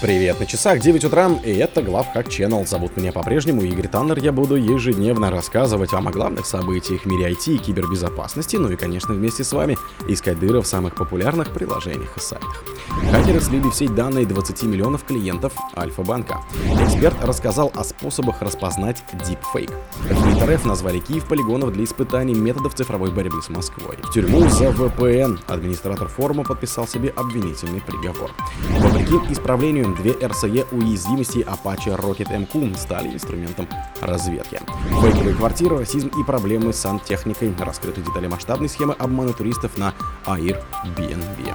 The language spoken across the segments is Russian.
Привет, на часах 9 утра, и это Главхак Channel. Зовут меня по-прежнему Игорь Таннер. Я буду ежедневно рассказывать вам о главных событиях в мире IT и кибербезопасности, ну и, конечно, вместе с вами искать дыры в самых популярных приложениях и сайтах. Хакеры слили в сеть данные 20 миллионов клиентов Альфа-банка. Эксперт рассказал о способах распознать deepfake. В назвали Киев полигонов для испытаний методов цифровой борьбы с Москвой. В тюрьму за VPN администратор форума подписал себе обвинительный приговор. Вопреки исправлению две RCE уязвимости Apache Rocket MQ стали инструментом разведки. Фейковые квартиры, расизм и проблемы с сантехникой. Раскрыты детали масштабной схемы обмана туристов на Airbnb.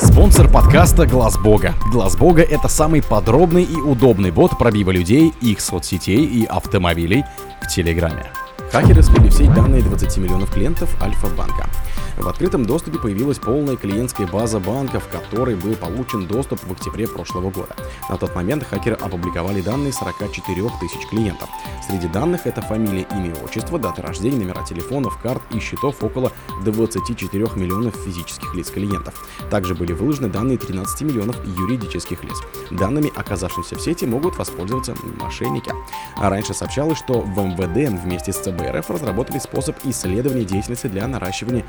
Спонсор подкаста Глаз Бога. Глаз Бога это самый подробный и удобный бот пробива людей, их соцсетей и автомобилей в Телеграме. Хакеры слили в сеть данные 20 миллионов клиентов Альфа-банка. В открытом доступе появилась полная клиентская база банка, в которой был получен доступ в октябре прошлого года. На тот момент хакеры опубликовали данные 44 тысяч клиентов. Среди данных это фамилия, имя, отчество, дата рождения, номера телефонов, карт и счетов около 24 миллионов физических лиц клиентов. Также были выложены данные 13 миллионов юридических лиц. Данными, оказавшимися в сети, могут воспользоваться мошенники. А раньше сообщалось, что в МВД вместе с ЦБРФ разработали способ исследования деятельности для наращивания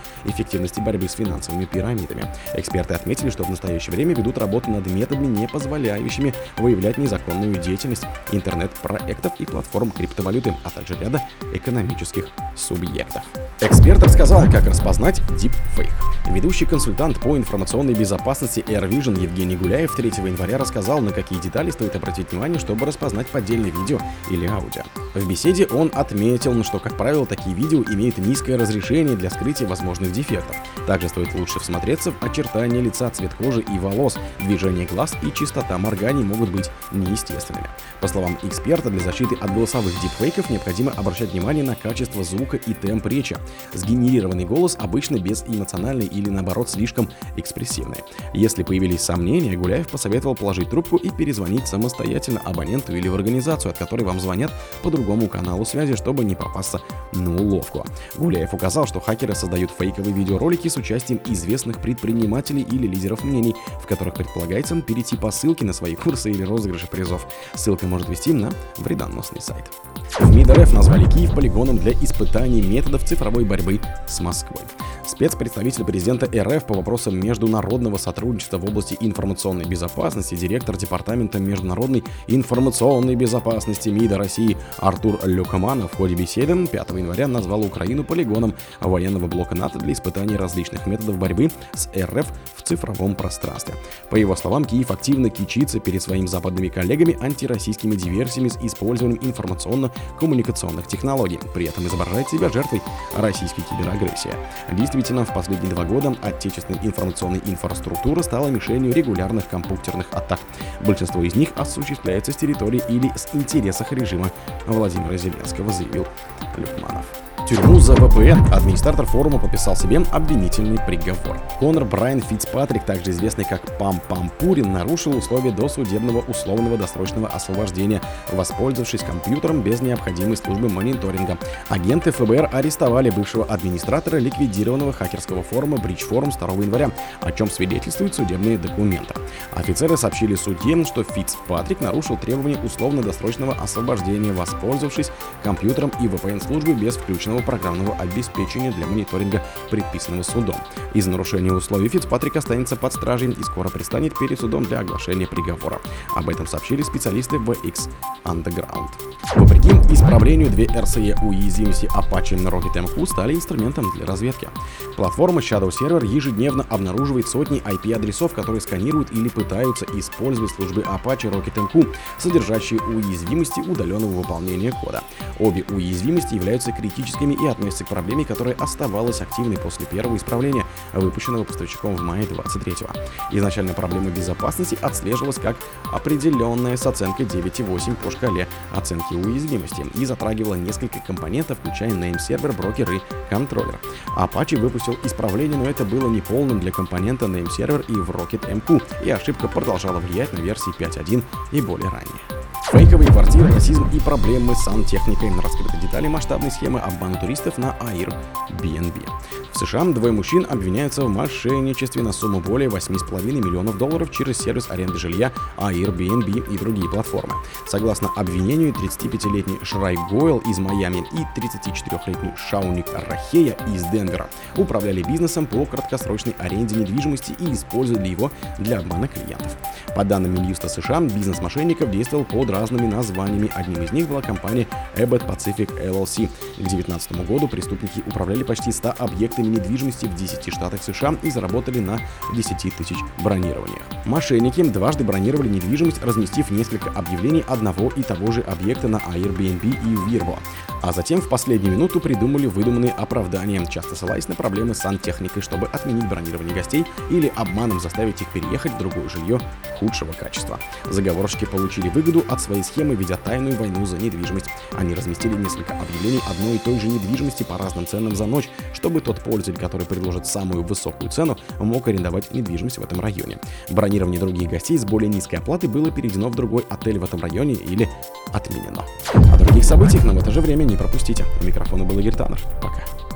борьбы с финансовыми пирамидами. Эксперты отметили, что в настоящее время ведут работу над методами, не позволяющими выявлять незаконную деятельность интернет-проектов и платформ криптовалюты, а также ряда экономических субъектов. Эксперт рассказал, как распознать deepfake. Ведущий консультант по информационной безопасности AirVision Евгений Гуляев 3 января рассказал, на какие детали стоит обратить внимание, чтобы распознать поддельное видео или аудио. В беседе он отметил, что, как правило, такие видео имеют низкое разрешение для скрытия возможных дефектов. Также стоит лучше всмотреться в очертания лица, цвет кожи и волос, движение глаз и частота морганий могут быть неестественными. По словам эксперта, для защиты от голосовых дипфейков необходимо обращать внимание на качество звука и темп речи. Сгенерированный голос обычно безэмоциональный или наоборот слишком экспрессивный. Если появились сомнения, Гуляев посоветовал положить трубку и перезвонить самостоятельно абоненту или в организацию, от которой вам звонят по другому каналу связи, чтобы не попасться на уловку. Гуляев указал, что хакеры создают фейковые видеоролики с участием известных предпринимателей или лидеров мнений, в которых предполагается перейти по ссылке на свои курсы или розыгрыши призов. Ссылка может вести на вредоносный сайт. В МИД РФ назвали Киев полигоном для испытаний методов цифровой борьбы с Москвой. Спецпредставитель президента РФ по вопросам международного сотрудничества в области информационной безопасности, директор Департамента международной информационной безопасности МИДа России Артур Люкоманов в ходе беседы 5 января назвал Украину полигоном военного блока НАТО для испытаний различных методов борьбы с РФ в цифровом пространстве. По его словам, Киев активно кичится перед своими западными коллегами антироссийскими диверсиями с использованием информационно-коммуникационных технологий, при этом изображает себя жертвой российской киберагрессии. Действительно, в последние два года отечественная информационная инфраструктура стала мишенью регулярных компьютерных атак. Большинство из них осуществляется с территории или с интересах режима Владимира Зеленского, заявил Люкманов тюрьму за VPN. Администратор форума подписал себе обвинительный приговор. Конор Брайан Фицпатрик, также известный как Пам Пам Пурин, нарушил условия досудебного условного досрочного освобождения, воспользовавшись компьютером без необходимой службы мониторинга. Агенты ФБР арестовали бывшего администратора ликвидированного хакерского форума Bridge Forums 2 января, о чем свидетельствуют судебные документы. Офицеры сообщили судье, что Фицпатрик нарушил требования условно-досрочного освобождения, воспользовавшись компьютером и VPN-службой без включенного собственного программного обеспечения для мониторинга, предписанного судом. Из нарушения условий Фицпатрик останется под стражей и скоро предстанет перед судом для оглашения приговора. Об этом сообщили специалисты в X Underground. Вопреки исправлению, две RCE уязвимости Apache на Rocket MQ стали инструментом для разведки. Платформа Shadow Server ежедневно обнаруживает сотни IP-адресов, которые сканируют или пытаются использовать службы Apache Rocket MQ, содержащие уязвимости удаленного выполнения кода. Обе уязвимости являются критическими критическими и относится к проблеме, которая оставалась активной после первого исправления, выпущенного поставщиком в мае 23-го. Изначально проблема безопасности отслеживалась как определенная с оценкой 9,8 по шкале оценки уязвимости и затрагивала несколько компонентов, включая name-сервер, брокер и контроллер. Apache выпустил исправление, но это было неполным для компонента name-сервер и в Rocket MQ, и ошибка продолжала влиять на версии 5.1 и более ранее. Фейковые квартиры, расизм и проблемы с сантехникой. Детали масштабной схемы обмана туристов на Airbnb. В США двое мужчин обвиняются в мошенничестве на сумму более 8,5 миллионов долларов через сервис аренды жилья Airbnb и другие платформы. Согласно обвинению, 35-летний Шрай Гойл из Майами и 34-летний Шауник Рахея из Денвера управляли бизнесом по краткосрочной аренде недвижимости и использовали его для обмана клиентов. По данным Минюста США, бизнес мошенников действовал под разными названиями. Одним из них была компания Abbott Pacific LLC. К 2019 году преступники управляли почти 100 объектами недвижимости в 10 штатах США и заработали на 10 тысяч бронированиях. Мошенники дважды бронировали недвижимость, разместив несколько объявлений одного и того же объекта на Airbnb и Vrbo а затем в последнюю минуту придумали выдуманные оправдания, часто ссылаясь на проблемы с сантехникой, чтобы отменить бронирование гостей или обманом заставить их переехать в другое жилье худшего качества. Заговорщики получили выгоду от своей схемы, ведя тайную войну за недвижимость. Они разместили несколько объявлений одной и той же недвижимости по разным ценам за ночь, чтобы тот пользователь, который предложит самую высокую цену, мог арендовать недвижимость в этом районе. Бронирование других гостей с более низкой оплатой было переведено в другой отель в этом районе или отменено. О других событиях, но в это же время не пропустите. У микрофона был Игорь Таннер. Пока.